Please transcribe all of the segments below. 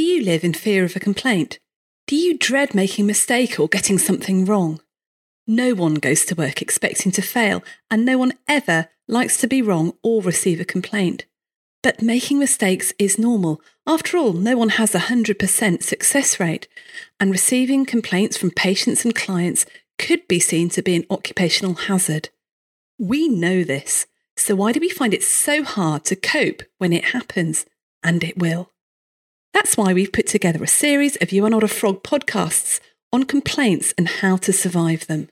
Do you live in fear of a complaint? Do you dread making a mistake or getting something wrong? No one goes to work expecting to fail, and no one ever likes to be wrong or receive a complaint. But making mistakes is normal. After all, no one has a 100% success rate, and receiving complaints from patients and clients could be seen to be an occupational hazard. We know this, so why do we find it so hard to cope when it happens? And it will. That's why we've put together a series of You Are Not a Frog podcasts on complaints and how to survive them.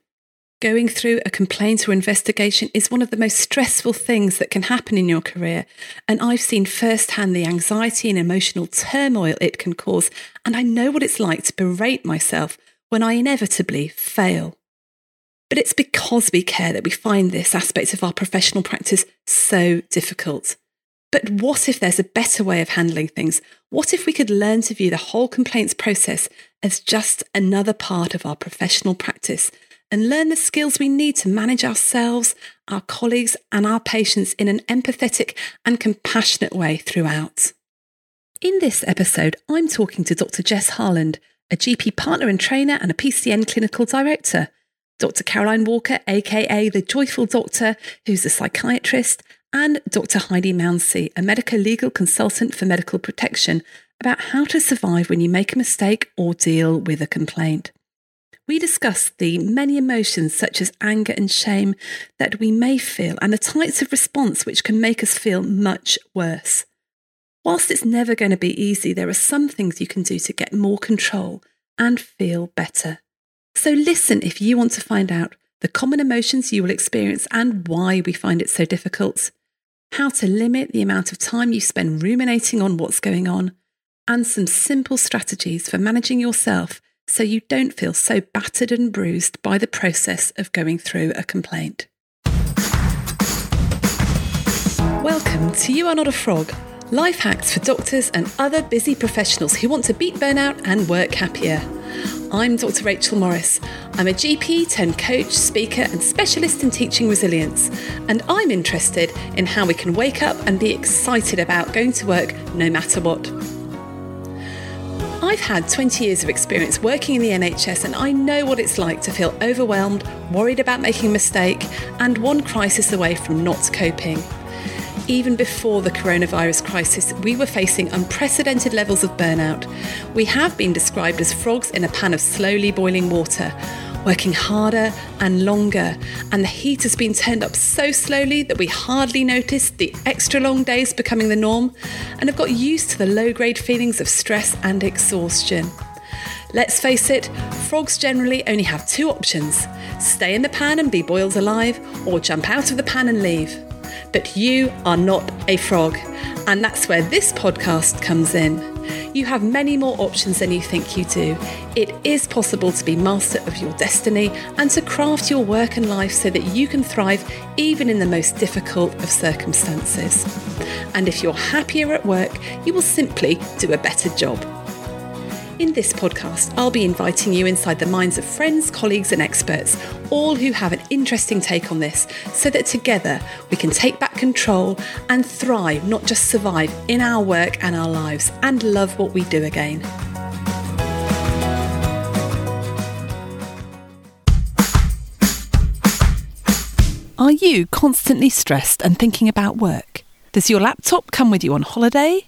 Going through a complaint or investigation is one of the most stressful things that can happen in your career. And I've seen firsthand the anxiety and emotional turmoil it can cause. And I know what it's like to berate myself when I inevitably fail. But it's because we care that we find this aspect of our professional practice so difficult. But what if there's a better way of handling things? What if we could learn to view the whole complaints process as just another part of our professional practice and learn the skills we need to manage ourselves, our colleagues, and our patients in an empathetic and compassionate way throughout? In this episode, I'm talking to Dr. Jess Harland, a GP partner and trainer and a PCN clinical director. Dr. Caroline Walker, aka the Joyful Doctor, who's a psychiatrist, and Dr. Heidi Mounsey, a medical legal consultant for medical protection, about how to survive when you make a mistake or deal with a complaint. We discuss the many emotions such as anger and shame that we may feel and the types of response which can make us feel much worse. Whilst it's never going to be easy, there are some things you can do to get more control and feel better. So listen if you want to find out the common emotions you will experience and why we find it so difficult how to limit the amount of time you spend ruminating on what's going on, and some simple strategies for managing yourself so you don't feel so battered and bruised by the process of going through a complaint. Welcome to You Are Not a Frog life hacks for doctors and other busy professionals who want to beat burnout and work happier. I'm Dr. Rachel Morris. I'm a GP turned coach, speaker, and specialist in teaching resilience. And I'm interested in how we can wake up and be excited about going to work no matter what. I've had 20 years of experience working in the NHS and I know what it's like to feel overwhelmed, worried about making a mistake, and one crisis away from not coping even before the coronavirus crisis, we were facing unprecedented levels of burnout. We have been described as frogs in a pan of slowly boiling water, working harder and longer, and the heat has been turned up so slowly that we hardly noticed the extra long days becoming the norm and have got used to the low grade feelings of stress and exhaustion. Let's face it, frogs generally only have two options stay in the pan and be boiled alive, or jump out of the pan and leave. But you are not a frog, and that's where this podcast comes in. You have many more options than you think you do. It is possible to be master of your destiny and to craft your work and life so that you can thrive even in the most difficult of circumstances. And if you're happier at work, you will simply do a better job. In this podcast, I'll be inviting you inside the minds of friends, colleagues, and experts, all who have an interesting take on this, so that together we can take back control and thrive, not just survive in our work and our lives, and love what we do again. Are you constantly stressed and thinking about work? Does your laptop come with you on holiday?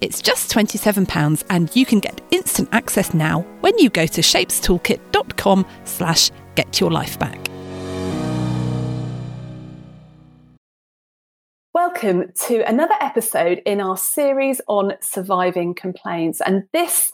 It's just £27 and you can get instant access now when you go to shapestoolkit.com slash get your life back. Welcome to another episode in our series on surviving complaints. And this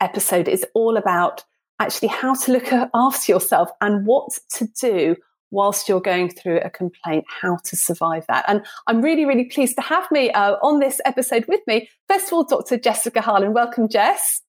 episode is all about actually how to look after yourself and what to do whilst you're going through a complaint, how to survive that. And I'm really, really pleased to have me uh, on this episode with me. First of all, Dr. Jessica Harland. Welcome, Jess.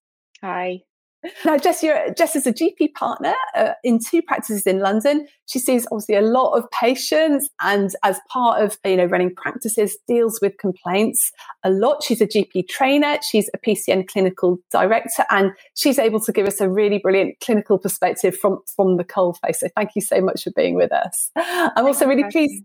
Hi. Now, Jess, you're, Jess is a GP partner uh, in two practices in London. She sees obviously a lot of patients, and as part of you know running practices, deals with complaints a lot. She's a GP trainer. She's a PCN clinical director, and she's able to give us a really brilliant clinical perspective from from the cold face. So, thank you so much for being with us. I'm also really pleased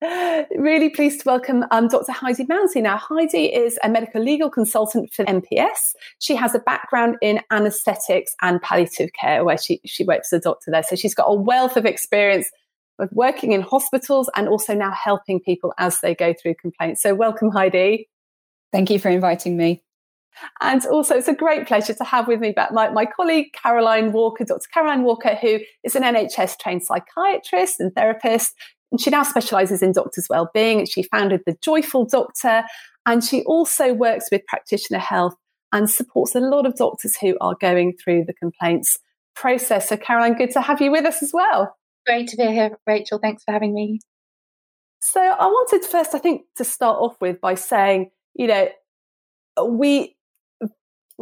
Really pleased to welcome um, Dr. Heidi Mounsey. Now, Heidi is a medical legal consultant for MPS. She has a background in anaesthetics and palliative care, where she, she works as a doctor there. So she's got a wealth of experience of working in hospitals and also now helping people as they go through complaints. So, welcome, Heidi. Thank you for inviting me. And also, it's a great pleasure to have with me back my, my colleague, Caroline Walker, Dr. Caroline Walker, who is an NHS trained psychiatrist and therapist. And she now specializes in doctors' well-being. She founded the Joyful Doctor, and she also works with practitioner health and supports a lot of doctors who are going through the complaints process. So, Caroline, good to have you with us as well. Great to be here, Rachel. Thanks for having me. So, I wanted first, I think, to start off with by saying, you know, we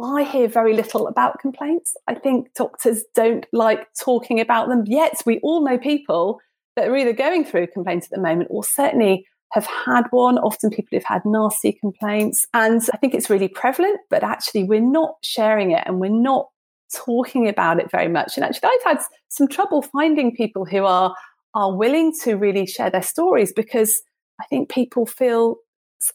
I hear very little about complaints. I think doctors don't like talking about them. Yet we all know people that are either going through complaints at the moment or certainly have had one. Often people have had nasty complaints. And I think it's really prevalent, but actually we're not sharing it and we're not talking about it very much. And actually I've had some trouble finding people who are are willing to really share their stories because I think people feel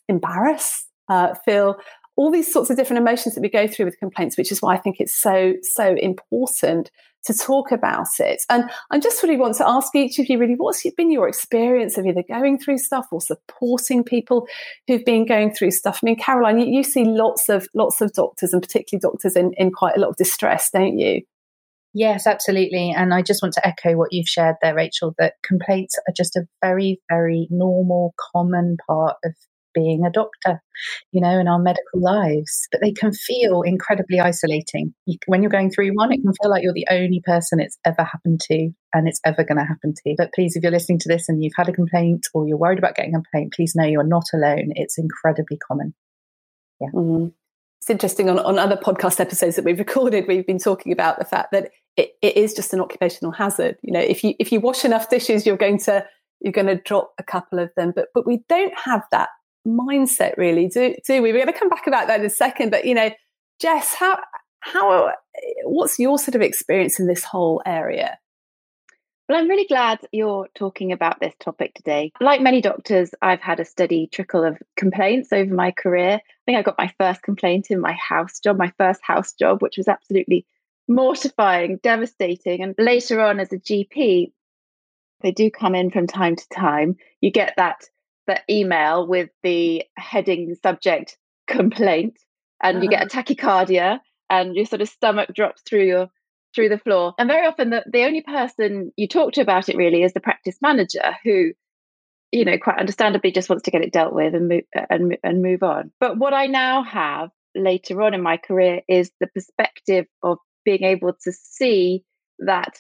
embarrassed, uh, feel all these sorts of different emotions that we go through with complaints, which is why I think it's so, so important to talk about it. And I just really want to ask each of you really, what's been your experience of either going through stuff or supporting people who've been going through stuff? I mean, Caroline, you, you see lots of lots of doctors and particularly doctors in, in quite a lot of distress, don't you? Yes, absolutely. And I just want to echo what you've shared there, Rachel, that complaints are just a very, very normal, common part of being a doctor, you know, in our medical lives. But they can feel incredibly isolating. You, when you're going through one, it can feel like you're the only person it's ever happened to and it's ever going to happen to. But please, if you're listening to this and you've had a complaint or you're worried about getting a complaint, please know you're not alone. It's incredibly common. Yeah. Mm-hmm. It's interesting on, on other podcast episodes that we've recorded, we've been talking about the fact that it, it is just an occupational hazard. You know, if you if you wash enough dishes, you're going to you're going to drop a couple of them. But but we don't have that mindset really do do we we're going to come back about that in a second but you know jess how how what's your sort of experience in this whole area well, I'm really glad you're talking about this topic today. Like many doctors, I've had a steady trickle of complaints over my career. I think I got my first complaint in my house job, my first house job, which was absolutely mortifying, devastating. And later on, as a GP, they do come in from time to time. You get that the email with the heading subject complaint and you get a uh-huh. tachycardia and your sort of stomach drops through your through the floor and very often the, the only person you talk to about it really is the practice manager who you know quite understandably just wants to get it dealt with and move and, and move on but what i now have later on in my career is the perspective of being able to see that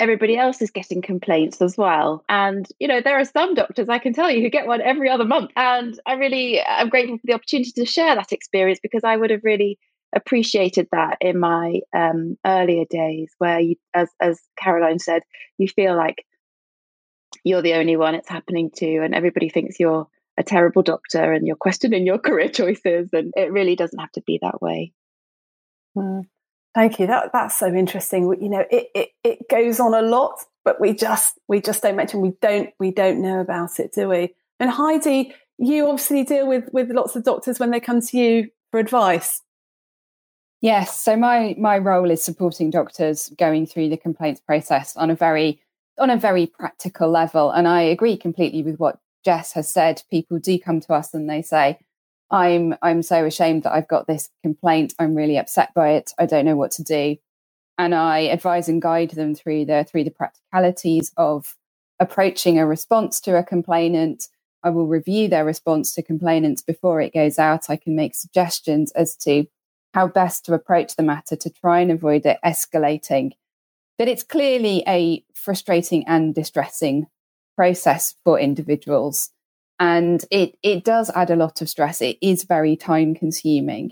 everybody else is getting complaints as well. And, you know, there are some doctors I can tell you who get one every other month. And I really am grateful for the opportunity to share that experience because I would have really appreciated that in my um, earlier days where you, as, as Caroline said, you feel like you're the only one it's happening to and everybody thinks you're a terrible doctor and you're questioning your career choices and it really doesn't have to be that way. Mm. Thank you. That that's so interesting. You know, it, it it goes on a lot, but we just we just don't mention. We don't we don't know about it, do we? And Heidi, you obviously deal with with lots of doctors when they come to you for advice. Yes. So my my role is supporting doctors going through the complaints process on a very on a very practical level. And I agree completely with what Jess has said. People do come to us and they say, I'm I'm so ashamed that I've got this complaint. I'm really upset by it. I don't know what to do. And I advise and guide them through the through the practicalities of approaching a response to a complainant. I will review their response to complainants before it goes out. I can make suggestions as to how best to approach the matter to try and avoid it escalating. But it's clearly a frustrating and distressing process for individuals and it it does add a lot of stress it is very time consuming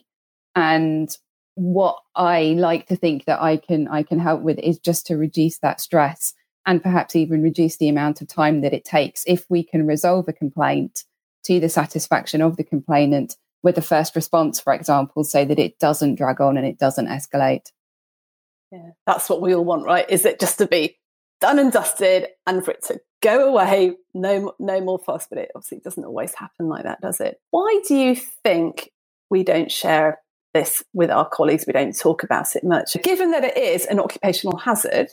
and what I like to think that I can I can help with is just to reduce that stress and perhaps even reduce the amount of time that it takes if we can resolve a complaint to the satisfaction of the complainant with a first response, for example, so that it doesn't drag on and it doesn't escalate. Yeah, that's what we all want, right? Is it just to be done and dusted and for it to go away, no, no more fuss? But it obviously doesn't always happen like that, does it? Why do you think we don't share this with our colleagues? We don't talk about it much. Given that it is an occupational hazard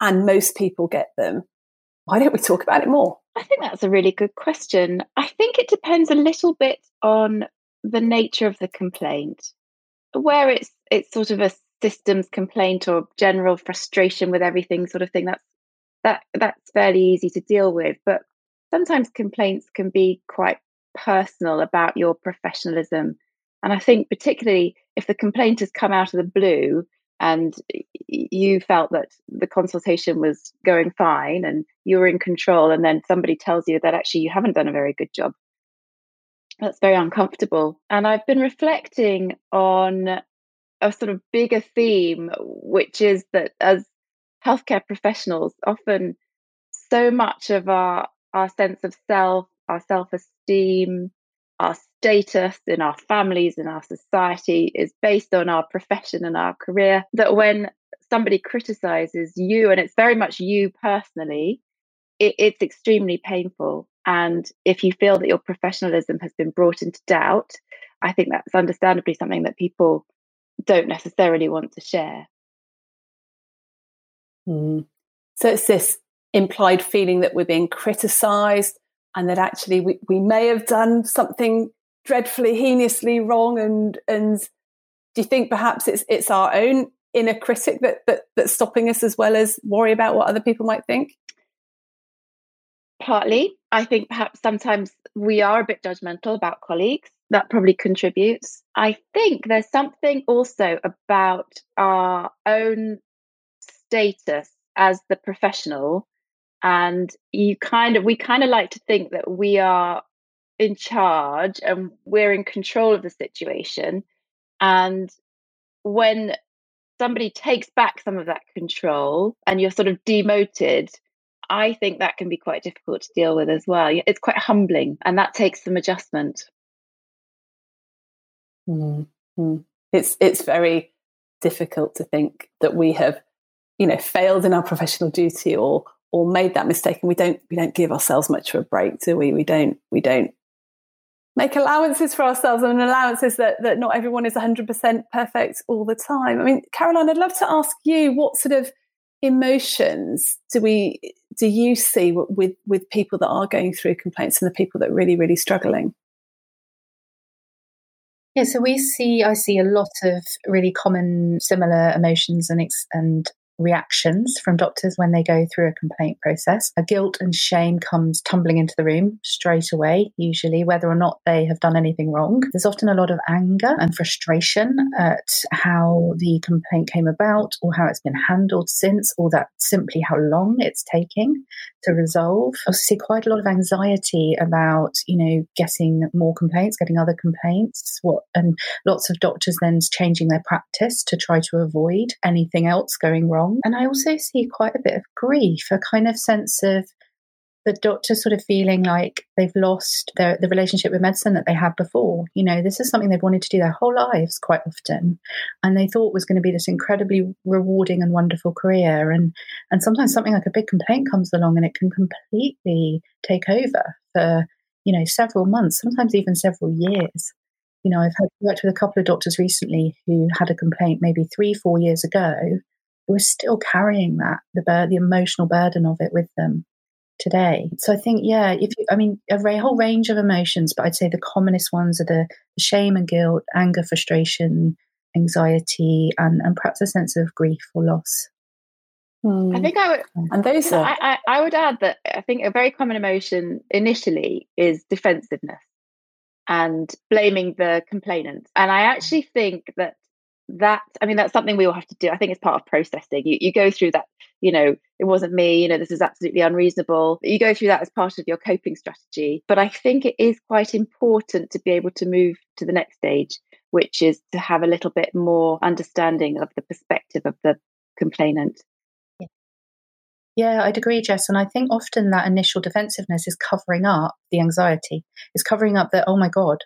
and most people get them, why don't we talk about it more? I think that's a really good question. I think it depends a little bit on the nature of the complaint. Where it's it's sort of a systems complaint or general frustration with everything sort of thing, that's that that's fairly easy to deal with. But sometimes complaints can be quite personal about your professionalism. And I think particularly if the complaint has come out of the blue and you felt that the consultation was going fine and you were in control and then somebody tells you that actually you haven't done a very good job that's very uncomfortable and i've been reflecting on a sort of bigger theme which is that as healthcare professionals often so much of our our sense of self our self-esteem our status in our families in our society is based on our profession and our career that when somebody criticizes you and it's very much you personally it, it's extremely painful. And if you feel that your professionalism has been brought into doubt i think that's understandably something that people don't necessarily want to share mm. so it's this implied feeling that we're being criticized and that actually we, we may have done something dreadfully heinously wrong and and do you think perhaps it's it's our own inner critic that, that that's stopping us as well as worry about what other people might think? Partly. I think perhaps sometimes we are a bit judgmental about colleagues. That probably contributes. I think there's something also about our own status as the professional and you kind of we kind of like to think that we are in charge and we're in control of the situation. And when somebody takes back some of that control and you're sort of demoted i think that can be quite difficult to deal with as well. It's quite humbling and that takes some adjustment. Mm-hmm. it's it's very difficult to think that we have you know failed in our professional duty or or made that mistake and we don't we don't give ourselves much of a break do we? We don't we don't make allowances for ourselves and allowances that that not everyone is 100% perfect all the time. I mean caroline i'd love to ask you what sort of emotions do we do you see with with people that are going through complaints and the people that are really really struggling? Yeah, so we see, I see a lot of really common, similar emotions and and reactions from doctors when they go through a complaint process. A guilt and shame comes tumbling into the room straight away, usually, whether or not they have done anything wrong. There's often a lot of anger and frustration at how the complaint came about or how it's been handled since, or that simply how long it's taking to resolve. I see quite a lot of anxiety about, you know, getting more complaints, getting other complaints, what and lots of doctors then changing their practice to try to avoid anything else going wrong wrong. And I also see quite a bit of grief, a kind of sense of the doctor sort of feeling like they've lost their, the relationship with medicine that they had before. You know, this is something they've wanted to do their whole lives quite often, and they thought was going to be this incredibly rewarding and wonderful career. And and sometimes something like a big complaint comes along, and it can completely take over for you know several months, sometimes even several years. You know, I've had, worked with a couple of doctors recently who had a complaint maybe three, four years ago, we're still carrying that the bur- the emotional burden of it with them today. So I think, yeah, if you, I mean, a ra- whole range of emotions, but I'd say the commonest ones are the, the shame and guilt, anger, frustration, anxiety, and, and perhaps a sense of grief or loss. Hmm. I think I would, and those are, I, I, I would add that I think a very common emotion initially is defensiveness and blaming the complainant. And I actually think that that i mean that's something we all have to do i think it's part of processing you, you go through that you know it wasn't me you know this is absolutely unreasonable you go through that as part of your coping strategy but i think it is quite important to be able to move to the next stage which is to have a little bit more understanding of the perspective of the complainant. Yeah, I'd agree, Jess. And I think often that initial defensiveness is covering up the anxiety. It's covering up that, oh my God,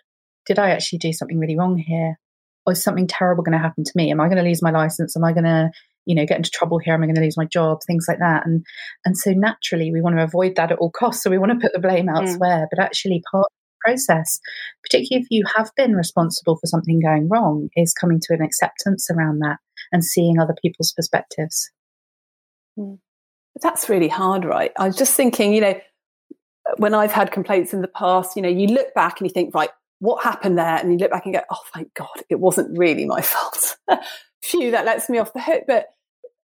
did I actually do something really wrong here? Or is something terrible going to happen to me? Am I going to lose my license? Am I going to, you know, get into trouble here? Am I going to lose my job? Things like that. And and so naturally we want to avoid that at all costs. So we want to put the blame mm. elsewhere. Mm. But actually part of the process, particularly if you have been responsible for something going wrong, is coming to an acceptance around that and seeing other people's perspectives. Mm. That's really hard, right? I was just thinking, you know, when I've had complaints in the past, you know, you look back and you think, right, what happened there? And you look back and go, oh, thank God, it wasn't really my fault. Phew, that lets me off the hook. But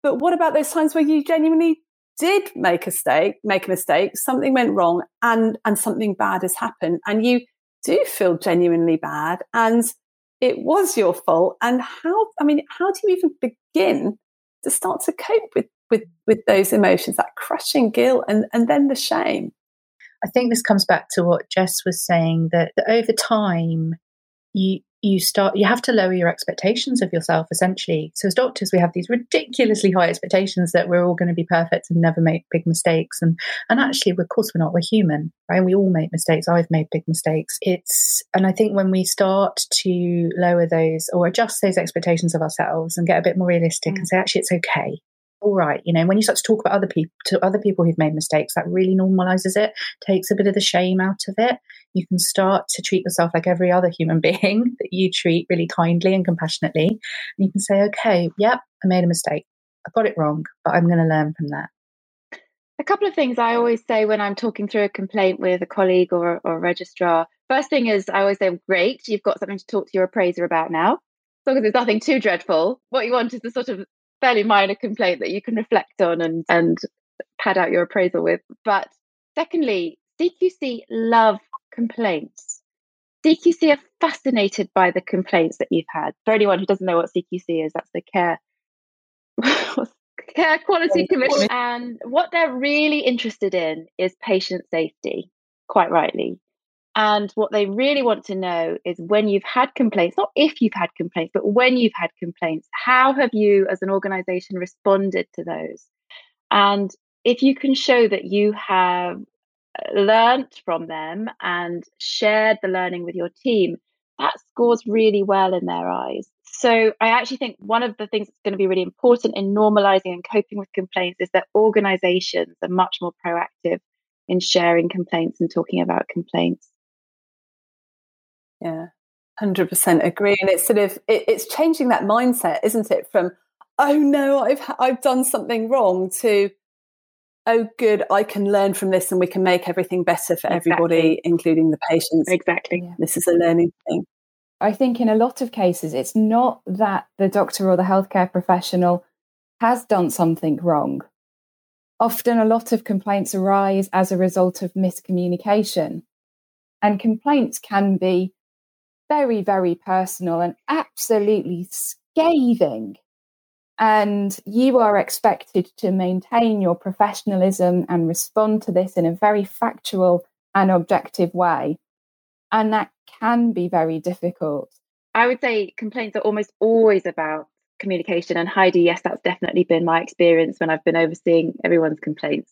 but what about those times where you genuinely did make a mistake, make a mistake, something went wrong, and and something bad has happened, and you do feel genuinely bad, and it was your fault. And how? I mean, how do you even begin to start to cope with with with those emotions, that crushing guilt, and and then the shame. I think this comes back to what Jess was saying that, that over time you you start you have to lower your expectations of yourself essentially. So as doctors we have these ridiculously high expectations that we're all going to be perfect and never make big mistakes. And and actually of course we're not. We're human right? We all make mistakes. I've made big mistakes. It's and i think when we start to lower those or adjust those expectations of ourselves and get a bit more realistic mm. and say actually it's okay all right. You know, when you start to talk about other people to other people who've made mistakes, that really normalizes it, takes a bit of the shame out of it. You can start to treat yourself like every other human being that you treat really kindly and compassionately. And you can say, okay, yep, I made a mistake. I got it wrong, but I'm going to learn from that. A couple of things I always say when I'm talking through a complaint with a colleague or, or a registrar. First thing is, I always say, great, you've got something to talk to your appraiser about now. As long as there's nothing too dreadful, what you want is the sort of fairly minor complaint that you can reflect on and, and pad out your appraisal with. But secondly, CQC love complaints. CQC are fascinated by the complaints that you've had. For anyone who doesn't know what CQC is, that's the Care Care Quality Commission. And what they're really interested in is patient safety, quite rightly. And what they really want to know is when you've had complaints, not if you've had complaints, but when you've had complaints, how have you as an organization responded to those? And if you can show that you have uh, learnt from them and shared the learning with your team, that scores really well in their eyes. So I actually think one of the things that's going to be really important in normalizing and coping with complaints is that organizations are much more proactive in sharing complaints and talking about complaints. Yeah, hundred percent agree. And it's sort of it, it's changing that mindset, isn't it? From oh no, I've I've done something wrong to oh good, I can learn from this, and we can make everything better for exactly. everybody, including the patients. Exactly. This is a learning thing. I think in a lot of cases, it's not that the doctor or the healthcare professional has done something wrong. Often, a lot of complaints arise as a result of miscommunication. And complaints can be very, very personal and absolutely scathing. And you are expected to maintain your professionalism and respond to this in a very factual and objective way. And that can be very difficult. I would say complaints are almost always about communication. And Heidi, yes, that's definitely been my experience when I've been overseeing everyone's complaints.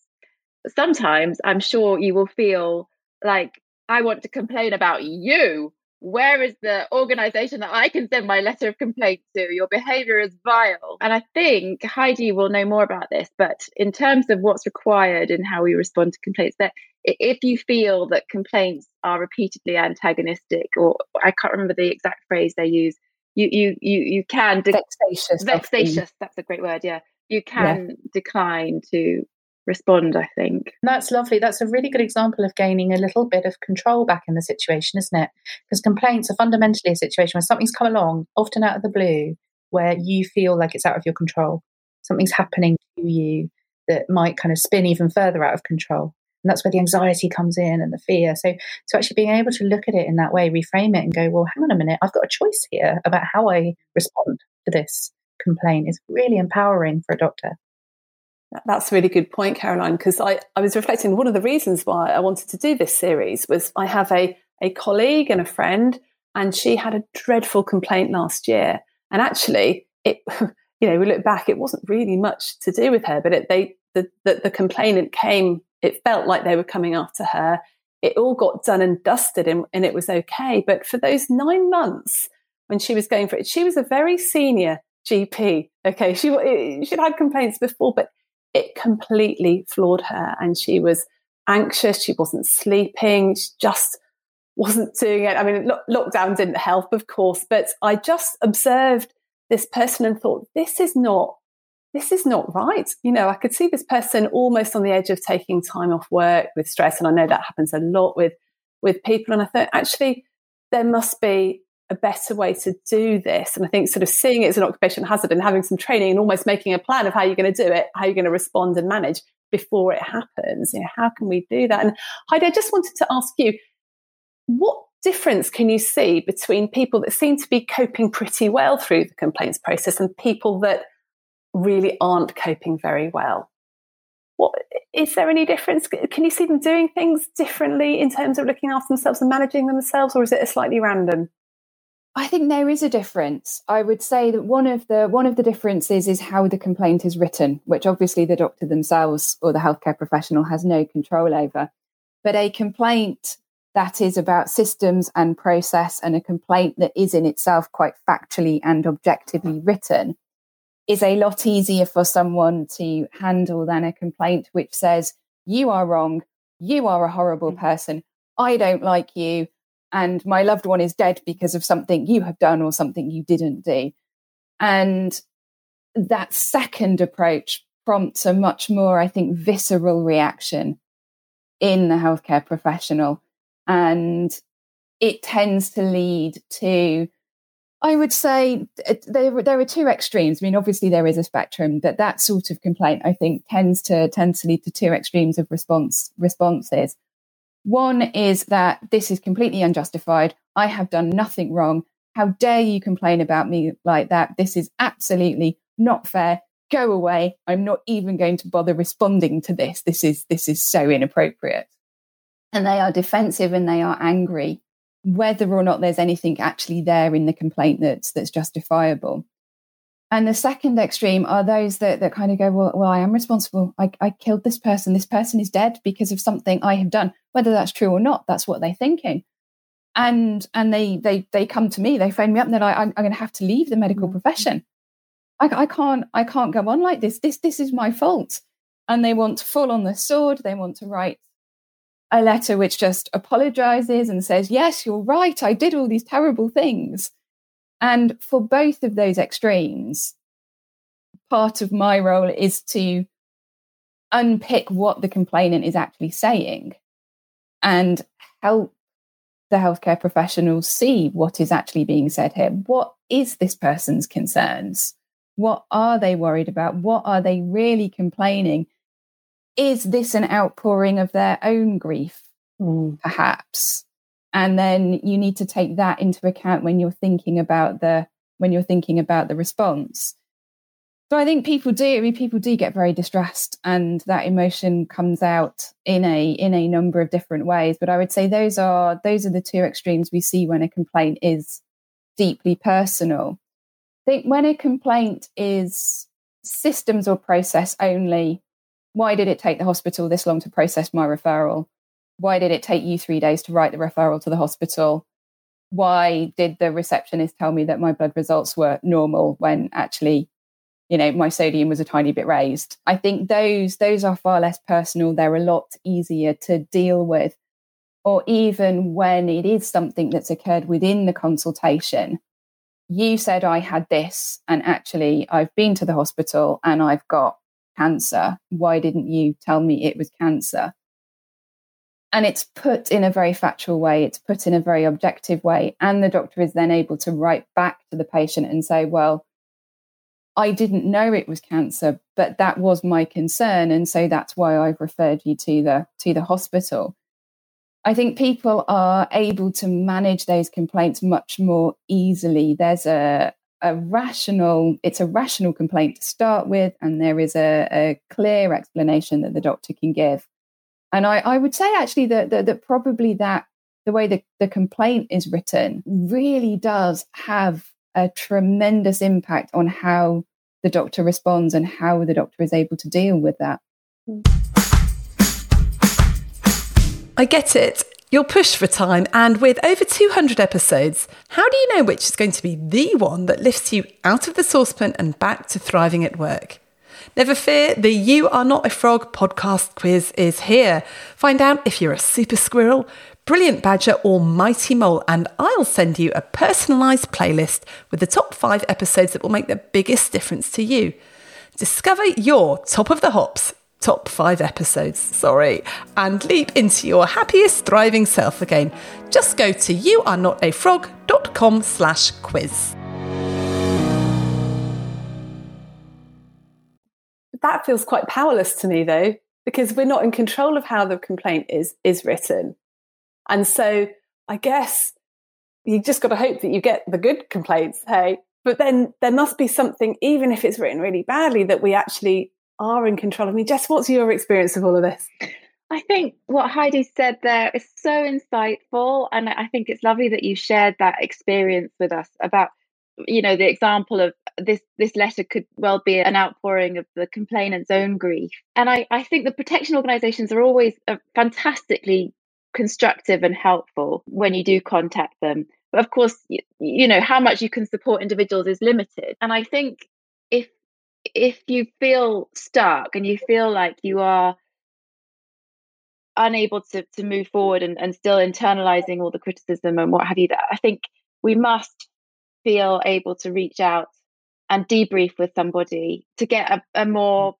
Sometimes I'm sure you will feel like I want to complain about you where is the organization that I can send my letter of complaint to? Your behavior is vile. And I think Heidi will know more about this, but in terms of what's required and how we respond to complaints, that if you feel that complaints are repeatedly antagonistic, or I can't remember the exact phrase they use, you you you you can de- vexatious. Vexatious, that's a great word, yeah. You can yeah. decline to respond, I think. That's lovely. That's a really good example of gaining a little bit of control back in the situation, isn't it? Because complaints are fundamentally a situation where something's come along, often out of the blue, where you feel like it's out of your control. Something's happening to you that might kind of spin even further out of control. And that's where the anxiety comes in and the fear. So, so actually being able to look at it in that way, reframe it and go, well, hang on a minute, I've got a choice here about how I respond to this complaint is really empowering for a doctor. That's a really good point, Caroline, because I, I was reflecting one of the reasons why I wanted to do this series was I have a, a colleague and a friend and she had a dreadful complaint last year. And actually, it, you know, we look back, it wasn't really much to do with her, but it, they, the, the, the complainant came, it felt like they were coming after her. It all got done and dusted and, and it was okay. But for those nine months when she was going for it, she was a very senior GP. Okay. She, she'd had complaints before, but it completely floored her and she was anxious. She wasn't sleeping. She just wasn't doing it. I mean, lo- lockdown didn't help, of course, but I just observed this person and thought, this is not, this is not right. You know, I could see this person almost on the edge of taking time off work with stress. And I know that happens a lot with, with people. And I thought, actually, there must be a better way to do this. And I think sort of seeing it as an occupational hazard and having some training and almost making a plan of how you're going to do it, how you're going to respond and manage before it happens. You know, how can we do that? And Heidi, I just wanted to ask you, what difference can you see between people that seem to be coping pretty well through the complaints process and people that really aren't coping very well? What is there any difference? Can you see them doing things differently in terms of looking after themselves and managing themselves, or is it a slightly random? I think there is a difference. I would say that one of the one of the differences is how the complaint is written, which obviously the doctor themselves or the healthcare professional has no control over. But a complaint that is about systems and process and a complaint that is in itself quite factually and objectively written is a lot easier for someone to handle than a complaint which says you are wrong, you are a horrible mm. person, I don't like you, and my loved one is dead because of something you have done or something you didn't do. And that second approach prompts a much more, I think, visceral reaction in the healthcare professional. And it tends to lead to, I would say, there, there are two extremes. I mean, obviously there is a spectrum, but that sort of complaint, I think, tends to tends to lead to two extremes of response responses. One is that this is completely unjustified. I have done nothing wrong. How dare you complain about me like that? This is absolutely not fair. Go away. I'm not even going to bother responding to this. This is this is so inappropriate. And they are defensive and they are angry, whether or not there's anything actually there in the complaint that's that's justifiable. And the second extreme are those that, that kind of go, well, well, I am responsible. I, I killed this person. This person is dead because of something I have done. Whether that's true or not, that's what they're thinking. And and they they they come to me, they phone me up, and they're like, I'm, I'm going to have to leave the medical mm-hmm. profession. I, I can't I can't go on like this. This this is my fault. And they want to fall on the sword. They want to write a letter which just apologizes and says, yes, you're right. I did all these terrible things and for both of those extremes, part of my role is to unpick what the complainant is actually saying and help the healthcare professionals see what is actually being said here. What is this person's concerns? What are they worried about? What are they really complaining? Is this an outpouring of their own grief, mm. perhaps? And then you need to take that into account when you're thinking about the when you're thinking about the response. So i think people do i mean people do get very distressed and that emotion comes out in a in a number of different ways. But i would say those are those are the two extremes we see when a complaint is deeply personal. I think when a complaint is systems or process only why did it take the hospital this long to process my referral why did it take you three days to write the referral to the hospital? Why did the receptionist tell me that my blood results were normal when actually, you know, my sodium was a tiny bit raised? I think those those are far less personal. They're a lot easier to deal with. Or even when it is something that's occurred within the consultation, you said I had this, and actually I've been to the hospital and I've got cancer. Why didn't you tell me it was cancer? And it's put in a very factual way it's put in a very objective way and the doctor is then able to write back to the patient and say well i didn't know it was cancer but that was my concern and so that's why i've referred you to the to the hospital. I think people are able to manage those complaints much more easily. There's a a rational it's a rational complaint to start with and there is a, a clear explanation that the doctor can give and I, I would say actually that, that, that probably that the way the, the complaint is written really does have a tremendous impact on how the doctor responds and how the doctor is able to deal with that. I get it. You're pushed for time, and with over 200 episodes, how do you know which is going to be the one that lifts you out of the saucepan and back to thriving at work? Never fear, the You Are Not a Frog podcast quiz is here. Find out if you're a super squirrel, brilliant badger, or mighty mole, and I'll send you a personalised playlist with the top five episodes that will make the biggest difference to you. Discover your top of the hops top five episodes, sorry, and leap into your happiest, thriving self again. Just go to youarenotafrog.com slash quiz. That feels quite powerless to me though, because we're not in control of how the complaint is is written. And so I guess you just got to hope that you get the good complaints, hey. But then there must be something, even if it's written really badly, that we actually are in control of me. Jess, what's your experience of all of this? I think what Heidi said there is so insightful. And I think it's lovely that you shared that experience with us about, you know, the example of this this letter could well be an outpouring of the complainant's own grief. And I, I think the protection organizations are always uh, fantastically constructive and helpful when you do contact them. But of course, you, you know, how much you can support individuals is limited. And I think if if you feel stuck and you feel like you are unable to, to move forward and, and still internalizing all the criticism and what have you, that I think we must feel able to reach out and debrief with somebody to get a, a more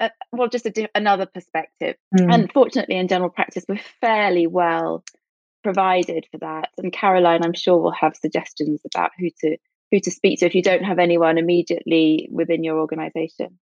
uh, well just a, another perspective mm. and fortunately in general practice we're fairly well provided for that and caroline i'm sure will have suggestions about who to who to speak to if you don't have anyone immediately within your organization.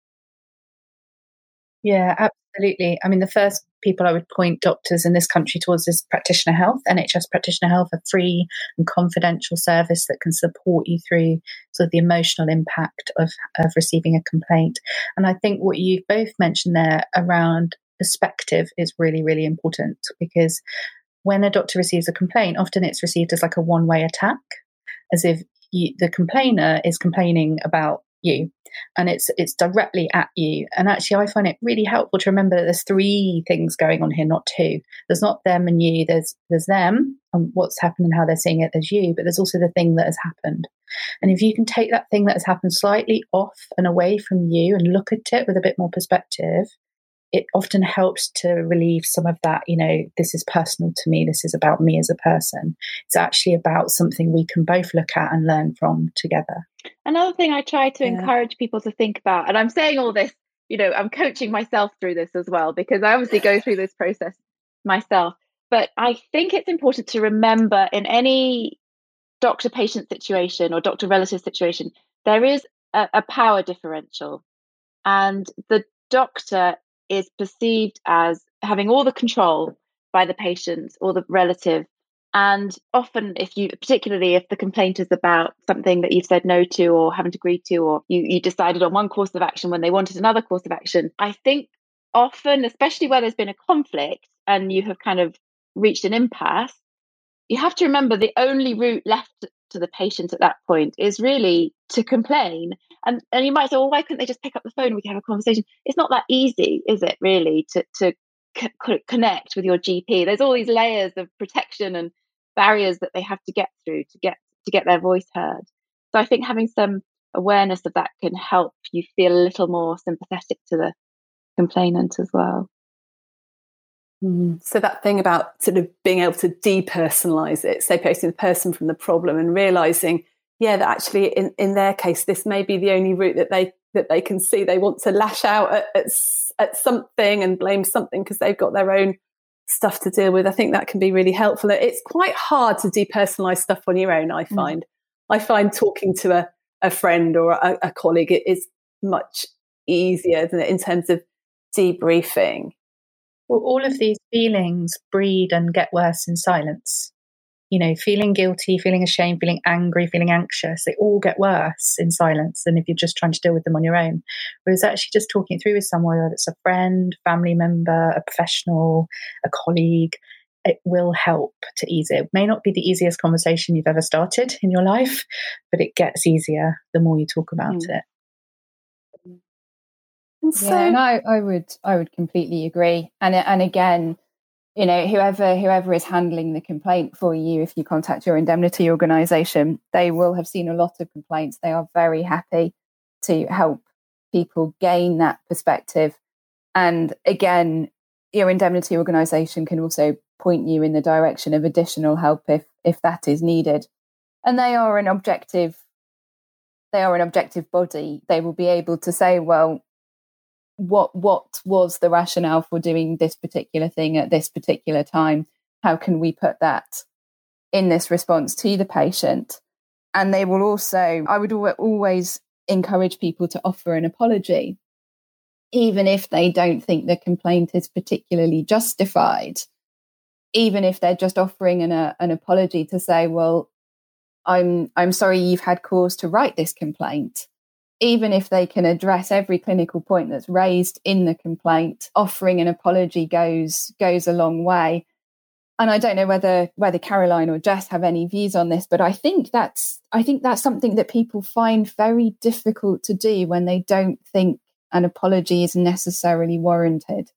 Yeah, absolutely. I mean, the first people I would point doctors in this country towards is practitioner health. NHS practitioner health, a free and confidential service that can support you through sort of the emotional impact of, of receiving a complaint. And I think what you've both mentioned there around perspective is really, really important because when a doctor receives a complaint, often it's received as like a one way attack, as if you, the complainer is complaining about you and it's it's directly at you. And actually i find it really helpful to remember that there's three things going on here not two. There's not them and you there's there's them and what's happened and how they're seeing it there's you but there's also the thing that has happened. And if you can take that thing that has happened slightly off and away from you and look at it with a bit more perspective it often helps to relieve some of that, you know, this is personal to me, this is about me as a person. It's actually about something we can both look at and learn from together. Another thing I try to yeah. encourage people to think about, and I'm saying all this, you know, I'm coaching myself through this as well, because I obviously go through this process myself. But I think it's important to remember in any doctor patient situation or doctor relative situation, there is a, a power differential. And the doctor is perceived as having all the control by the patient or the relative. And often, if you, particularly if the complaint is about something that you've said no to or haven't agreed to, or you, you decided on one course of action when they wanted another course of action, I think often, especially where there's been a conflict and you have kind of reached an impasse, you have to remember the only route left to the patient at that point is really to complain. And and you might say, well, why couldn't they just pick up the phone and we can have a conversation? It's not that easy, is it? Really, to to connect with your GP. There's all these layers of protection and barriers that they have to get through to get to get their voice heard. So I think having some awareness of that can help you feel a little more sympathetic to the complainant as well. Mm. So that thing about sort of being able to depersonalize it, separating the person from the problem and realizing, yeah, that actually in, in their case, this may be the only route that they that they can see. They want to lash out at, at, at something and blame something because they've got their own stuff to deal with. I think that can be really helpful. It's quite hard to depersonalize stuff on your own, I mm. find. Mm. I find talking to a, a friend or a, a colleague is much easier than in terms of debriefing well, all of these feelings breed and get worse in silence. You know, feeling guilty, feeling ashamed, feeling angry, feeling anxious, they all get worse in silence than if you're just trying to deal with them on your own. Whereas actually just talking through with someone, whether it's a friend, family member, a professional, a colleague, it will help to ease it. it. may not be the easiest conversation you've ever started in your life, but it gets easier the more you talk about mm. it. And so, yeah, and I, I would I would completely agree. And and again, you know, whoever whoever is handling the complaint for you, if you contact your indemnity organisation, they will have seen a lot of complaints. They are very happy to help people gain that perspective. And again, your indemnity organisation can also point you in the direction of additional help if if that is needed. And they are an objective they are an objective body. They will be able to say, well, what what was the rationale for doing this particular thing at this particular time? How can we put that in this response to the patient? And they will also i would always encourage people to offer an apology even if they don't think the complaint is particularly justified. Even if they're just offering an, a, an apology to say well i'm i'm sorry you've had cause to write this complaint even if they can address every clinical point that's raised in the complaint, offering an apology goes goes a long way. And I don't know whether whether Caroline or Jess have any views on this, but I think that's I think that's something that people find very difficult to do when they don't think an apology is necessarily warranted.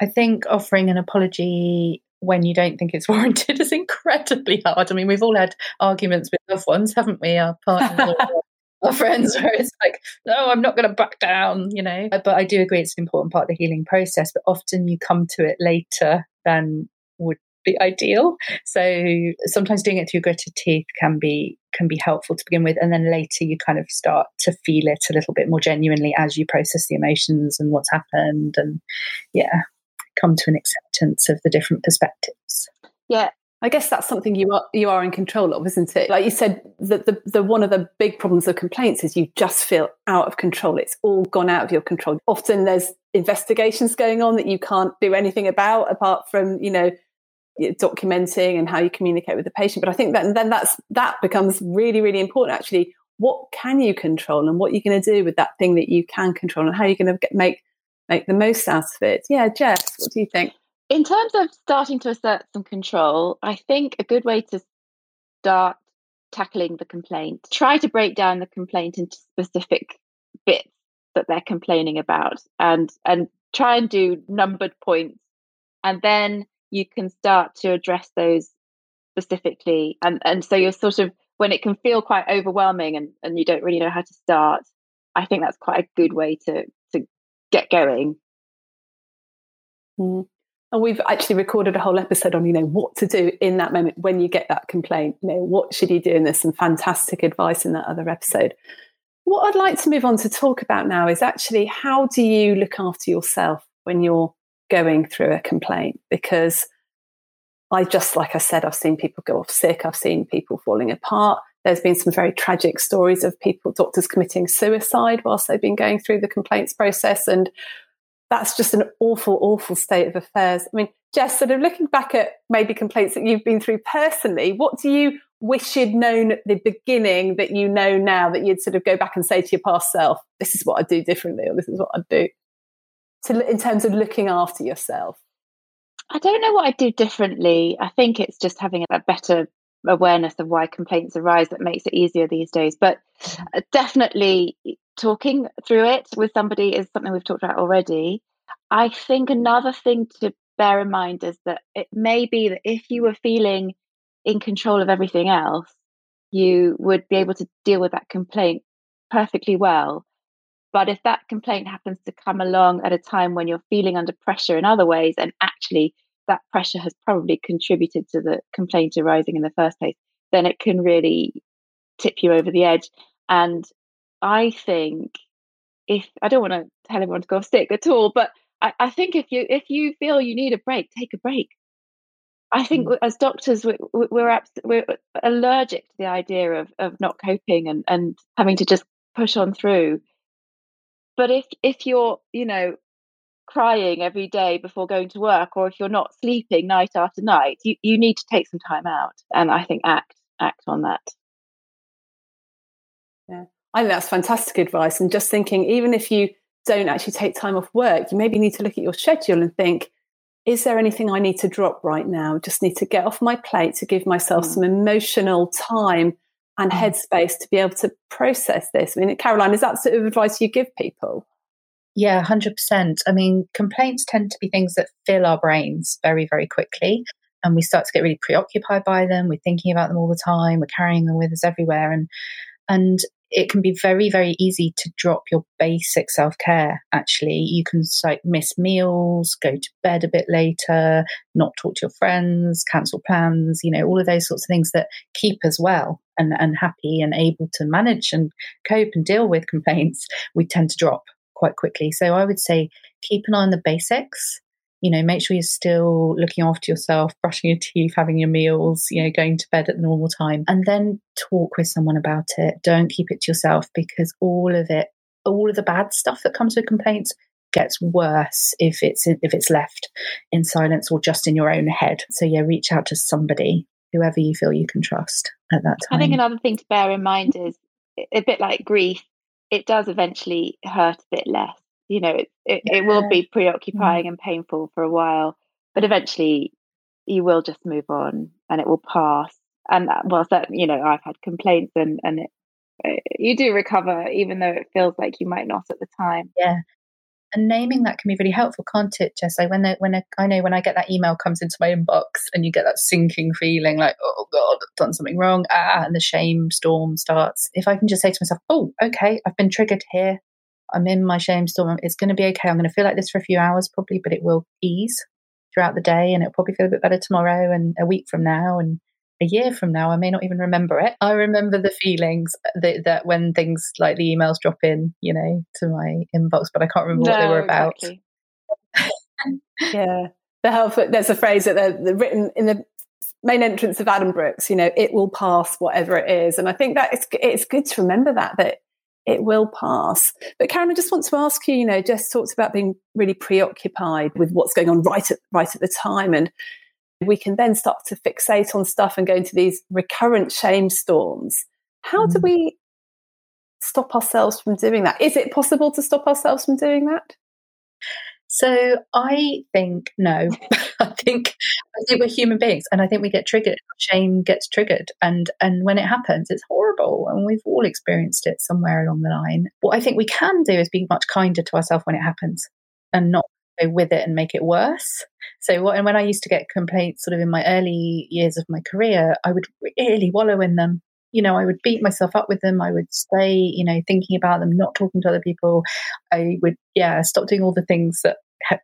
I think offering an apology when you don't think it's warranted is incredibly hard. I mean, we've all had arguments with loved ones, haven't we? Our partners, our friends, where it's like, no, I'm not going to back down, you know. Uh, but I do agree it's an important part of the healing process. But often you come to it later than would be ideal. So sometimes doing it through gritted teeth can be can be helpful to begin with, and then later you kind of start to feel it a little bit more genuinely as you process the emotions and what's happened, and yeah, come to an acceptance of the different perspectives. Yeah, I guess that's something you are you are in control of, isn't it? Like you said, the, the, the one of the big problems of complaints is you just feel out of control. It's all gone out of your control. Often there's investigations going on that you can't do anything about apart from you know documenting and how you communicate with the patient. But I think that then that's that becomes really really important. Actually, what can you control and what you're going to do with that thing that you can control and how you're going to make make the most out of it. Yeah, Jess, what do you think? In terms of starting to assert some control, I think a good way to start tackling the complaint, try to break down the complaint into specific bits that they're complaining about and and try and do numbered points and then you can start to address those specifically and and so you're sort of when it can feel quite overwhelming and and you don't really know how to start i think that's quite a good way to get going. Mm. And we've actually recorded a whole episode on, you know, what to do in that moment when you get that complaint. You know, what should you do? And there's some fantastic advice in that other episode. What I'd like to move on to talk about now is actually how do you look after yourself when you're going through a complaint? Because I just, like I said, I've seen people go off sick, I've seen people falling apart. There's been some very tragic stories of people, doctors committing suicide whilst they've been going through the complaints process. And that's just an awful, awful state of affairs. I mean, Jess, sort of looking back at maybe complaints that you've been through personally, what do you wish you'd known at the beginning that you know now that you'd sort of go back and say to your past self, this is what I'd do differently, or this is what I'd do? To, in terms of looking after yourself? I don't know what I'd do differently. I think it's just having a better awareness of why complaints arise that makes it easier these days. But mm-hmm. uh, definitely talking through it with somebody is something we've talked about already. I think another thing to bear in mind is that it may be that if you were feeling in control of everything else, you would be able to deal with that complaint perfectly well. But if that complaint happens to come along at a time when you're feeling under pressure in other ways and actually that pressure has probably contributed to the complaint arising in the first place, then it can really tip you over the edge. And I think if I don't want to tell everyone to go off sick at all, but I, I think if you if you feel you need a break, take a break. I think mm. as doctors, we're we're, abs- we're allergic to the idea of of not coping and and having to just push on through. But if if you're you know crying every day before going to work or if you're not sleeping night after night you, you need to take some time out and i think act act on that yeah i think that's fantastic advice and just thinking even if you don't actually take time off work you maybe need to look at your schedule and think is there anything I need to drop right now? Just need to get off my plate to give myself mm. some emotional time and mm. headspace to be able to process this. I mean, Caroline, is that sort of advice you give people? Yeah, 100%. I mean, complaints tend to be things that fill our brains very, very quickly. And we start to get really preoccupied by them. We're thinking about them all the time. We're carrying them with us everywhere. And, and it can be very, very easy to drop your basic self care. Actually, you can like miss meals, go to bed a bit later, not talk to your friends, cancel plans, you know, all of those sorts of things that keep us well and, and happy and able to manage and cope and deal with complaints. We tend to drop quite quickly. So I would say keep an eye on the basics you know, make sure you're still looking after yourself, brushing your teeth, having your meals, you know, going to bed at the normal time, and then talk with someone about it. Don't keep it to yourself because all of it, all of the bad stuff that comes with complaints gets worse if it's if it's left in silence or just in your own head. So yeah, reach out to somebody, whoever you feel you can trust at that time. I think another thing to bear in mind is a bit like grief, it does eventually hurt a bit less you know it, it, yeah. it will be preoccupying mm. and painful for a while but eventually you will just move on and it will pass and that, well certainly you know i've had complaints and and it, you do recover even though it feels like you might not at the time yeah and naming that can be really helpful, can't it, Jess? Like when when a, I know when I get that email comes into my inbox and you get that sinking feeling like, oh God, I've done something wrong, ah, and the shame storm starts. If I can just say to myself, oh, okay, I've been triggered here. I'm in my shame storm. It's going to be okay. I'm going to feel like this for a few hours probably, but it will ease throughout the day and it'll probably feel a bit better tomorrow and a week from now and a year from now. I may not even remember it. I remember the feelings that, that when things like the emails drop in, you know, to my inbox, but I can't remember no, what they were about. Exactly. yeah. The health, there's a phrase that they're, they're written in the main entrance of Addenbrooke's. you know, it will pass whatever it is. And I think that it's, it's good to remember that, that it will pass. But Karen, I just want to ask you, you know, Jess talked about being really preoccupied with what's going on right at right at the time. And we can then start to fixate on stuff and go into these recurrent shame storms. How mm. do we stop ourselves from doing that? Is it possible to stop ourselves from doing that? So I think no. I think I think we're human beings, and I think we get triggered. Shame gets triggered, and and when it happens, it's horrible, and we've all experienced it somewhere along the line. What I think we can do is be much kinder to ourselves when it happens, and not go with it and make it worse. So what, and when I used to get complaints, sort of in my early years of my career, I would really wallow in them you know, I would beat myself up with them. I would stay, you know, thinking about them, not talking to other people. I would, yeah, stop doing all the things that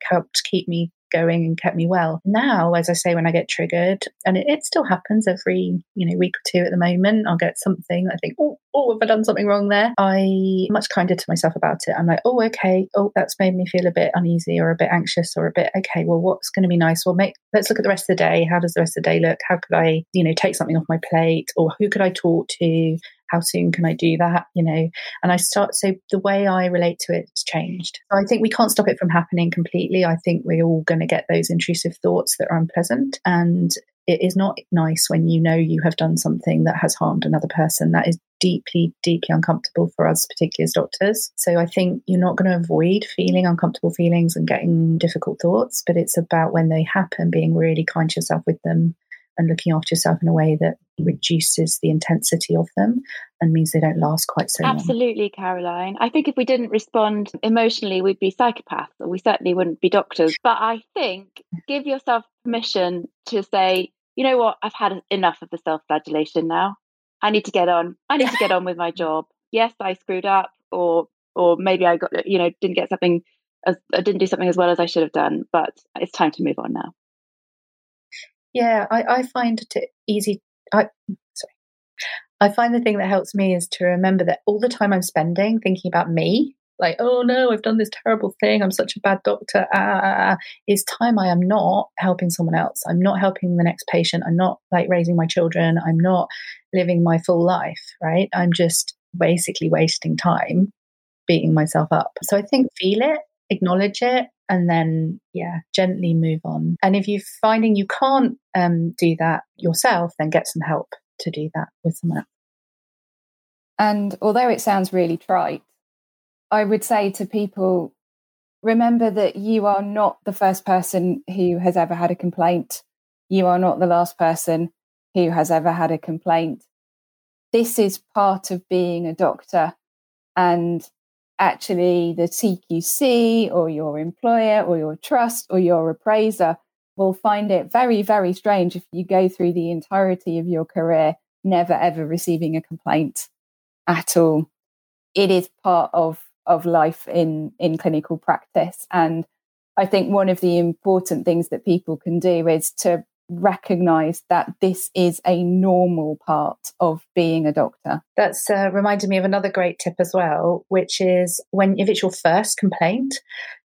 helped keep me going and kept me well. Now, as I say, when I get triggered, and it, it, still happens every you know week or two at the moment, I'll get something. I think, oh, oh, have I done something wrong there? I much kinder to myself about it. I'm like, oh, okay, oh, that's made me feel a bit uneasy or a bit anxious or a bit okay. Well, what's going to be nice? Well, make let's look at the rest of the day. How does the rest of the day look? How could I, you know, take something off my plate, or who could I talk to? How soon can I do that? You know, and I start, so the way I relate to it has changed. I think we can't stop it from happening completely. I think we're all going to get those intrusive thoughts that are unpleasant. And it is not nice when you know you have done something that has harmed another person. That is deeply, deeply uncomfortable for us, particularly as doctors. So I think you're not going to avoid feeling uncomfortable feelings and getting difficult thoughts, but it's about when they happen, being really kind to yourself with them and looking after yourself in a way that reduces the intensity of them and means they don't last quite so long. Absolutely, Caroline. I think if we didn't respond emotionally, we'd be psychopaths, or we certainly wouldn't be doctors. But I think give yourself permission to say, you know what, I've had enough of the self flagellation now. I need to get on. I need to get on with my job. Yes, I screwed up, or or maybe I got you know didn't get something as I didn't do something as well as I should have done. But it's time to move on now. Yeah, I, I find it easy. I sorry. I find the thing that helps me is to remember that all the time I'm spending thinking about me, like, oh no, I've done this terrible thing, I'm such a bad doctor, ah, ah, ah, ah, is time I am not helping someone else. I'm not helping the next patient. I'm not like raising my children. I'm not living my full life, right? I'm just basically wasting time beating myself up. So I think feel it, acknowledge it, and then yeah gently move on and if you're finding you can't um, do that yourself then get some help to do that with someone and although it sounds really trite i would say to people remember that you are not the first person who has ever had a complaint. You are not the last person who has ever had a complaint. This is part of being a doctor. And actually, the CQC or your employer or your trust or your appraiser will find it very, very strange if you go through the entirety of your career never ever receiving a complaint at all. It is part of of life in in clinical practice and I think one of the important things that people can do is to recognize that this is a normal part of being a doctor. That's uh, reminded me of another great tip as well, which is when if it's your first complaint,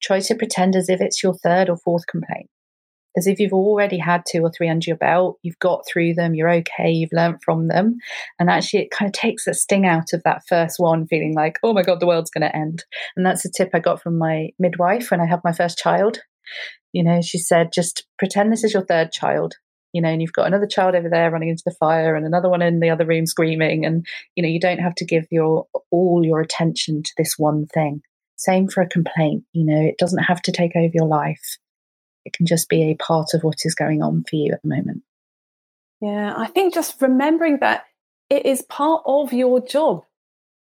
try to pretend as if it's your third or fourth complaint. As if you've already had two or three under your belt, you've got through them, you're okay, you've learned from them. And actually, it kind of takes the sting out of that first one, feeling like, oh my God, the world's going to end. And that's a tip I got from my midwife when I had my first child you know, she said, just pretend this is your third child, you know, and you've got another child over there running into the fire and another one in the other room screaming. And, you know, you don't have to give your all your attention to this one thing. Same for a complaint, you know, it doesn't have to take over your life. It can just be a part of what is going on for you at the moment. Yeah, I think just remembering that it is part of your job.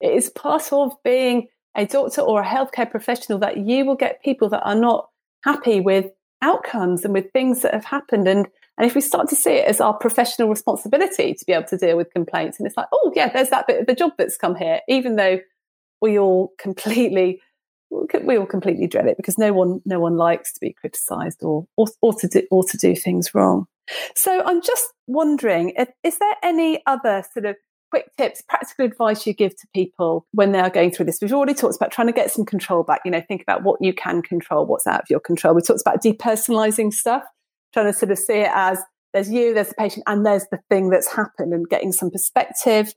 It is part of being a doctor or a healthcare professional that you will get people that are not happy with outcomes and with things that have happened. And and if we start to see it as our professional responsibility to be able to deal with complaints, and it's like, oh yeah, there's that bit of the job that's come here, even though we all completely we all completely dread it because no one no one likes to be criticized or or, or to do or to do things wrong. So I'm just wondering, is there any other sort of quick tips, practical advice you give to people when they are going through this? We've already talked about trying to get some control back. You know, think about what you can control, what's out of your control. We talked about depersonalizing stuff, trying to sort of see it as there's you, there's the patient, and there's the thing that's happened and getting some perspective.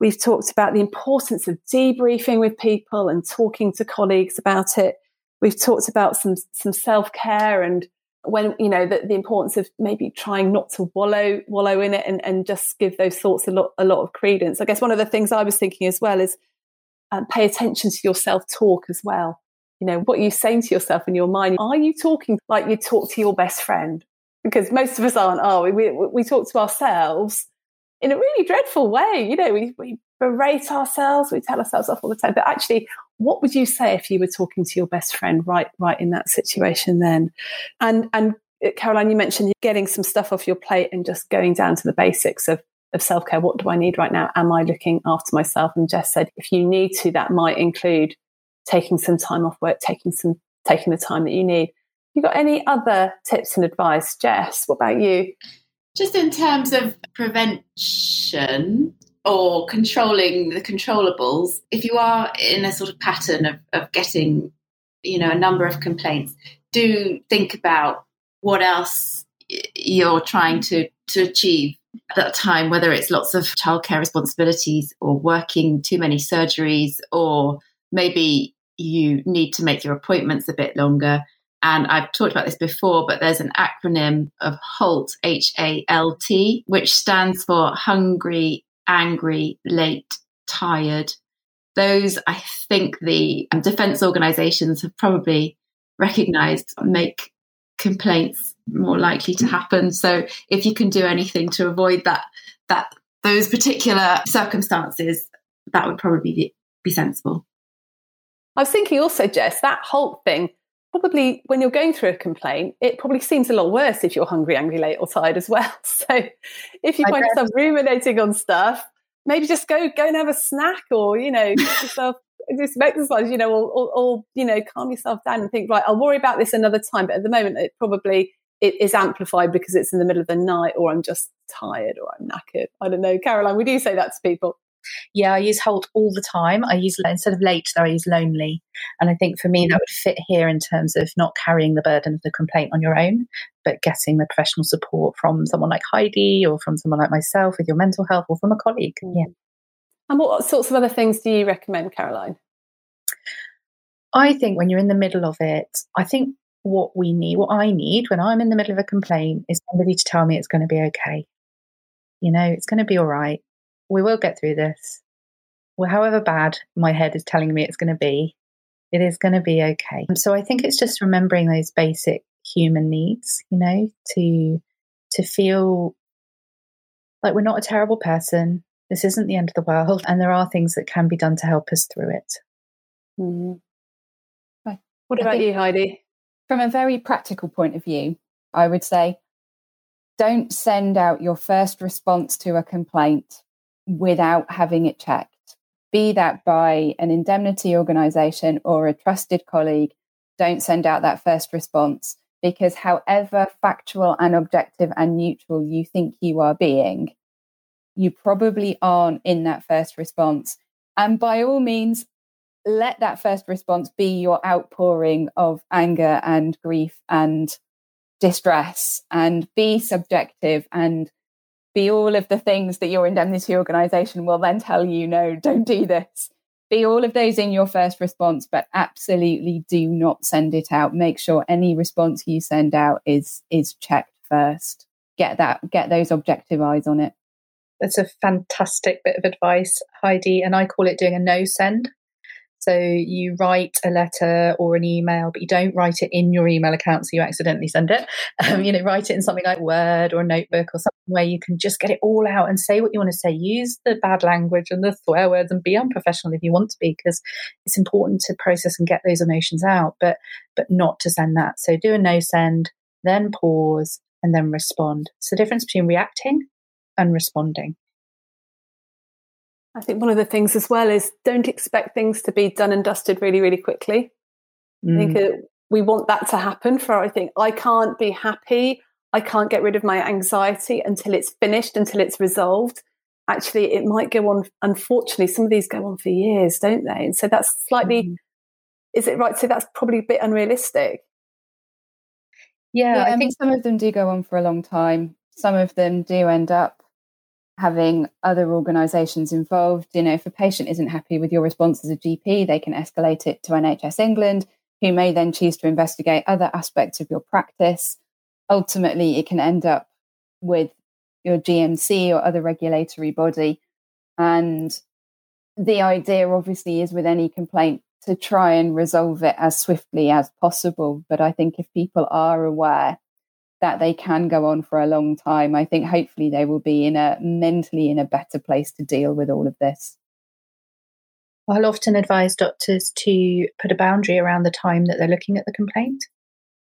We've talked about the importance of debriefing with people and talking to colleagues about it. We've talked about some some self care and when you know the, the importance of maybe trying not to wallow wallow in it and, and just give those thoughts a lot a lot of credence. I guess one of the things I was thinking as well is um, pay attention to your self talk as well. You know what you're saying to yourself in your mind. Are you talking like you talk to your best friend? Because most of us aren't. Are we? We, we talk to ourselves in a really dreadful way. You know, we, we berate ourselves, we tell ourselves off all the time. But actually, what would you say if you were talking to your best friend right right in that situation then? And and uh, Caroline, you mentioned getting some stuff off your plate and just going down to the basics of of self care. What do I need right now? Am I looking after myself? And Jess said, if you need to, that might include taking some time off work, taking some taking the time that you need. You got any other tips and advice, Jess? What about you? Just in terms of prevention, or controlling the controllables, if you are in a sort of pattern of, of getting, you know, a number of complaints, do think about what else you're trying to, to achieve at that time, whether it's lots of childcare responsibilities or working too many surgeries, or maybe you need to make your appointments a bit longer. And I've talked about this before, but there's an acronym of HALT, H A L T, which stands for Hungry, angry, late, tired. Those, I think, the um, defence organisations have probably recognised make complaints more likely to happen. So, if you can do anything to avoid that, that those particular circumstances, that would probably be, be sensible. I was thinking also, Jess, that whole thing probably when you're going through a complaint, it probably seems a lot worse if you're hungry, angry, late, or tired as well. So if you find yourself ruminating on stuff, maybe just go go and have a snack or, you know, yourself do some exercise, you know, or, or, or, you know, calm yourself down and think, right, I'll worry about this another time. But at the moment, it probably it is amplified because it's in the middle of the night or I'm just tired or I'm knackered. I don't know. Caroline, we do say that to people. Yeah, I use halt all the time. I use instead of late, though, I use lonely. And I think for me that mm-hmm. would fit here in terms of not carrying the burden of the complaint on your own, but getting the professional support from someone like Heidi or from someone like myself with your mental health or from a colleague. Mm. Yeah. And what sorts of other things do you recommend, Caroline? I think when you're in the middle of it, I think what we need, what I need when I'm in the middle of a complaint is somebody to tell me it's going to be okay. You know, it's going to be all right we will get through this. Well, however bad my head is telling me it's going to be, It is going to be okay. So I think it's just remembering those basic human needs, you know, to to feel like we're not a terrible person. This isn't the end of the world, and there are things that can be done to help us through it. Mm-hmm. What about you, Heidi? From a very practical point of view, I would say don't send out your first response to a complaint without having it checked, be that by an indemnity organisation or a trusted colleague. Don't send out that first response because, however factual and objective and neutral you think you are being, you probably aren't in that first response. And by all means, let that first response be your outpouring of anger and grief and distress and be subjective and be all of the things that your indemnity organization will then tell you no don't do this. Be all of those in your first response but absolutely do not send it out. Make sure any response you send out is is checked first. Get that get those objective eyes on it. That's a fantastic bit of advice heidi and i call it doing a no send so you write a letter or an email, but you don't write it in your email account so you accidentally send it. Um, you know, write it in something like Word or a notebook or something where you can just get it all out and say what you want to say. Use the bad language and the swear words and be unprofessional if you want to be, because it's important to process and get those emotions out, but but not to send that. So do a no send, then pause, and then respond. It's the difference between reacting and responding. I think one of the things as well is don't expect things to be done and dusted really, really quickly. Mm. I think mm. we want that to happen for, I think, I can't be happy. I can't get rid of my anxiety until it's finished, until it's resolved. Actually, it might go on, unfortunately, some of these go on for years, don't they? And so that's slightly, mm. is it right? So that's probably a bit unrealistic. Yeah, yeah I think some of them do go on for a long time. Some of them do end up having other organisations involved. You know, if a patient isn't happy with your response as a GP, they can escalate it to NHS England, who may then choose to investigate other aspects of your practice. Ultimately, it can end up with your GMC or other regulatory body. And the idea, obviously, is with any complaint to try and resolve it as swiftly as possible. But I think if people are aware that they can go on for a long time, I think hopefully they will be in a mentally in a better place to deal with all of this. I'll often advise doctors to put a boundary around the time that they're looking at the complaint.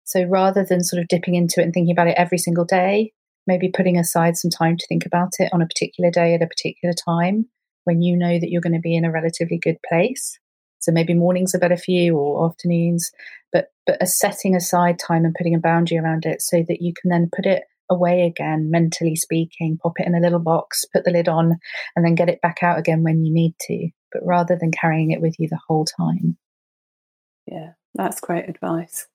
So rather than sort of dipping into it and thinking about it every single day, maybe putting aside some time to think about it on a particular day at a particular time when you know that you're going to be in a relatively good place. So maybe mornings are better for you or afternoons, but but a setting aside time and putting a boundary around it so that you can then put it away again, mentally speaking, pop it in a little box, put the lid on, and then get it back out again when you need to, but rather than carrying it with you the whole time. Yeah, that's great advice.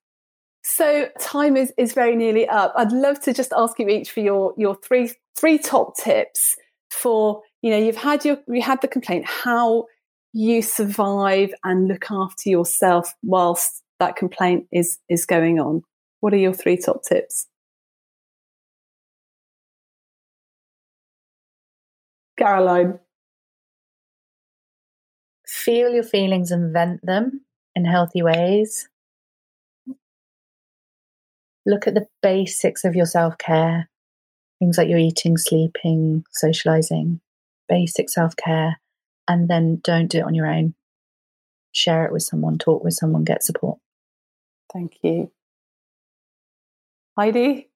So time is, is very nearly up. I'd love to just ask you each for your your three three top tips for, you know, you've had your you had the complaint, how you survive and look after yourself whilst that complaint is is going on. What are your three top tips? Caroline. Feel your feelings and vent them in healthy ways. Look at the basics of your self care, things like your eating, sleeping, socializing, basic self care and then don't do it on your own. Share it with someone, talk with someone, get support. Thank you. Heidi?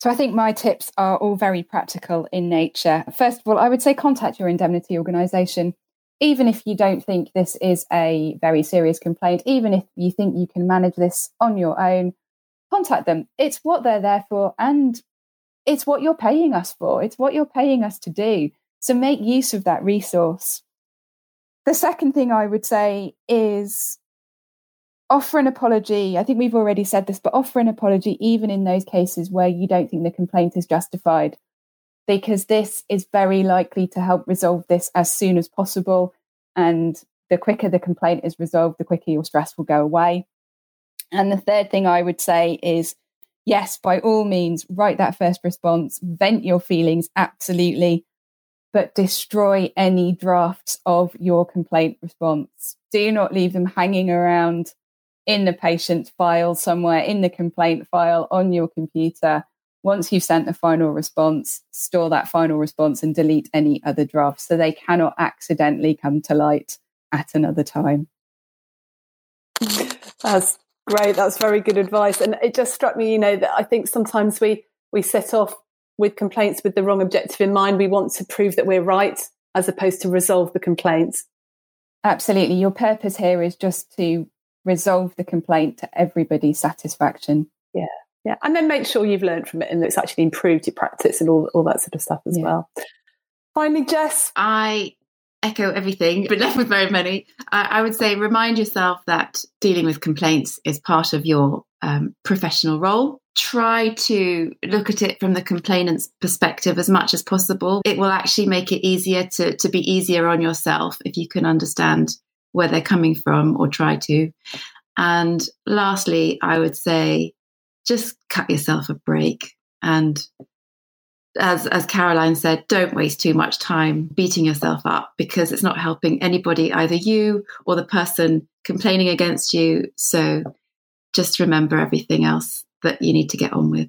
So I think my tips are all very practical in nature. First of all, I would say contact your indemnity organisation. Even if you don't think this is a very serious complaint, even if you think you can manage this on your own, contact them. It's what they're there for and it's what you're paying us for. It's what you're paying us to do. So make use of that resource. The second thing I would say is offer an apology. I think we've already said this, but offer an apology even in those cases where you don't think the complaint is justified, because this is very likely to help resolve this as soon as possible. And the quicker the complaint is resolved, the quicker your stress will go away. And the third thing I would say is yes, by all means, write that first response, vent your feelings, absolutely but destroy any drafts of your complaint response. Do not leave them hanging around in the patient file somewhere, in the complaint file on your computer. Once you've sent the final response, store that final response and delete any other drafts so they cannot accidentally come to light at another time. That's great. That's very good advice. And it just struck me, you know, that I think sometimes we we set off with complaints with the wrong objective in mind. We want to prove that we're right as opposed to resolve the complaints. Absolutely. Your purpose here is just to resolve the complaint to everybody's satisfaction. Yeah. Yeah. And then make sure you've learned from it and it's actually improved your practice and all, all that sort of stuff as yeah. well. Finally, Jess. I echo everything, but left with very many. I, I, would say remind yourself that dealing with complaints is part of your um, professional role. Try to look at it from the complainant's perspective as much as possible. It will actually make it easier to, to be easier on yourself if you can understand where they're coming from or try to. And lastly, I would say just cut yourself a break and as as Caroline said, don't waste too much time beating yourself up because it's not helping anybody, either you or the person complaining against you. So just remember everything else that you need to get on with.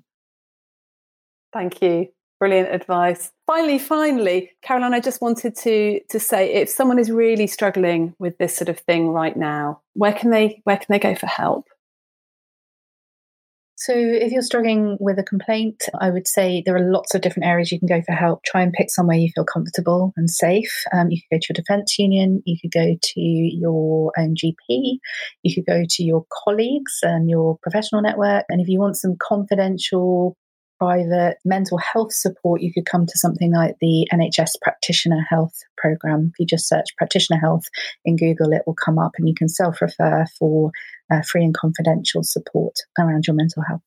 Thank you. Brilliant advice. Finally, finally, Caroline, I just wanted to to say if someone is really struggling with this sort of thing right now, where can they where can they go for help? So, if you're struggling with a complaint, I would say there are lots of different areas you can go for help. Try and pick somewhere you feel comfortable and safe. Um, you could go to your defence union, you could go to your own GP, you could go to your colleagues and your professional network. And if you want some confidential, private mental health support, you could come to something like the NHS Practitioner Health Program. If you just search practitioner health in Google, it will come up and you can self refer for uh, free and confidential support around your mental health.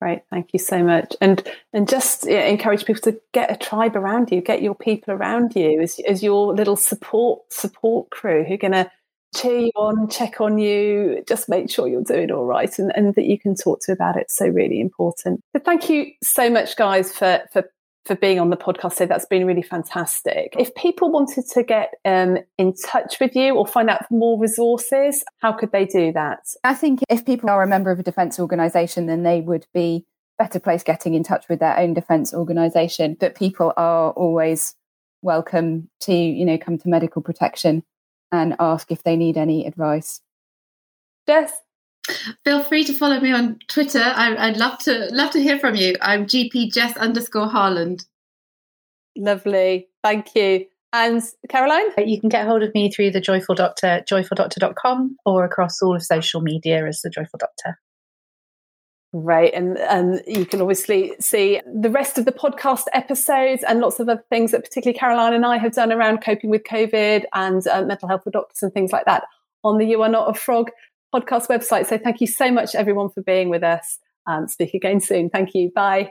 Great, thank you so much, and and just yeah, encourage people to get a tribe around you, get your people around you as as your little support support crew who are going to cheer on, check on you, just make sure you're doing all right, and, and that you can talk to about it. So really important. So thank you so much, guys, for for for being on the podcast. So that's been really fantastic. If people wanted to get um, in touch with you or find out more resources, how could they do that? I think if people are a member of a defence organisation, then they would be better place getting in touch with their own defence organisation. But people are always welcome to, you know, come to medical protection and ask if they need any advice. Jess? Feel free to follow me on Twitter. I, would love to love to hear from you. I'm GP Jess underscore Harland. Lovely, thank you. And Caroline, you can get hold of me through the Joyful Doctor, joyfuldoctor.com, or across all of social media as the Joyful Doctor. Right, and and you can obviously see the rest of the podcast episodes and lots of other things that particularly Caroline and I have done around coping with COVID and uh, mental health for doctors and things like that on the You Are Not a Frog podcast website. So thank you so much, everyone, for being with us. Um, speak again soon. Thank you. Bye.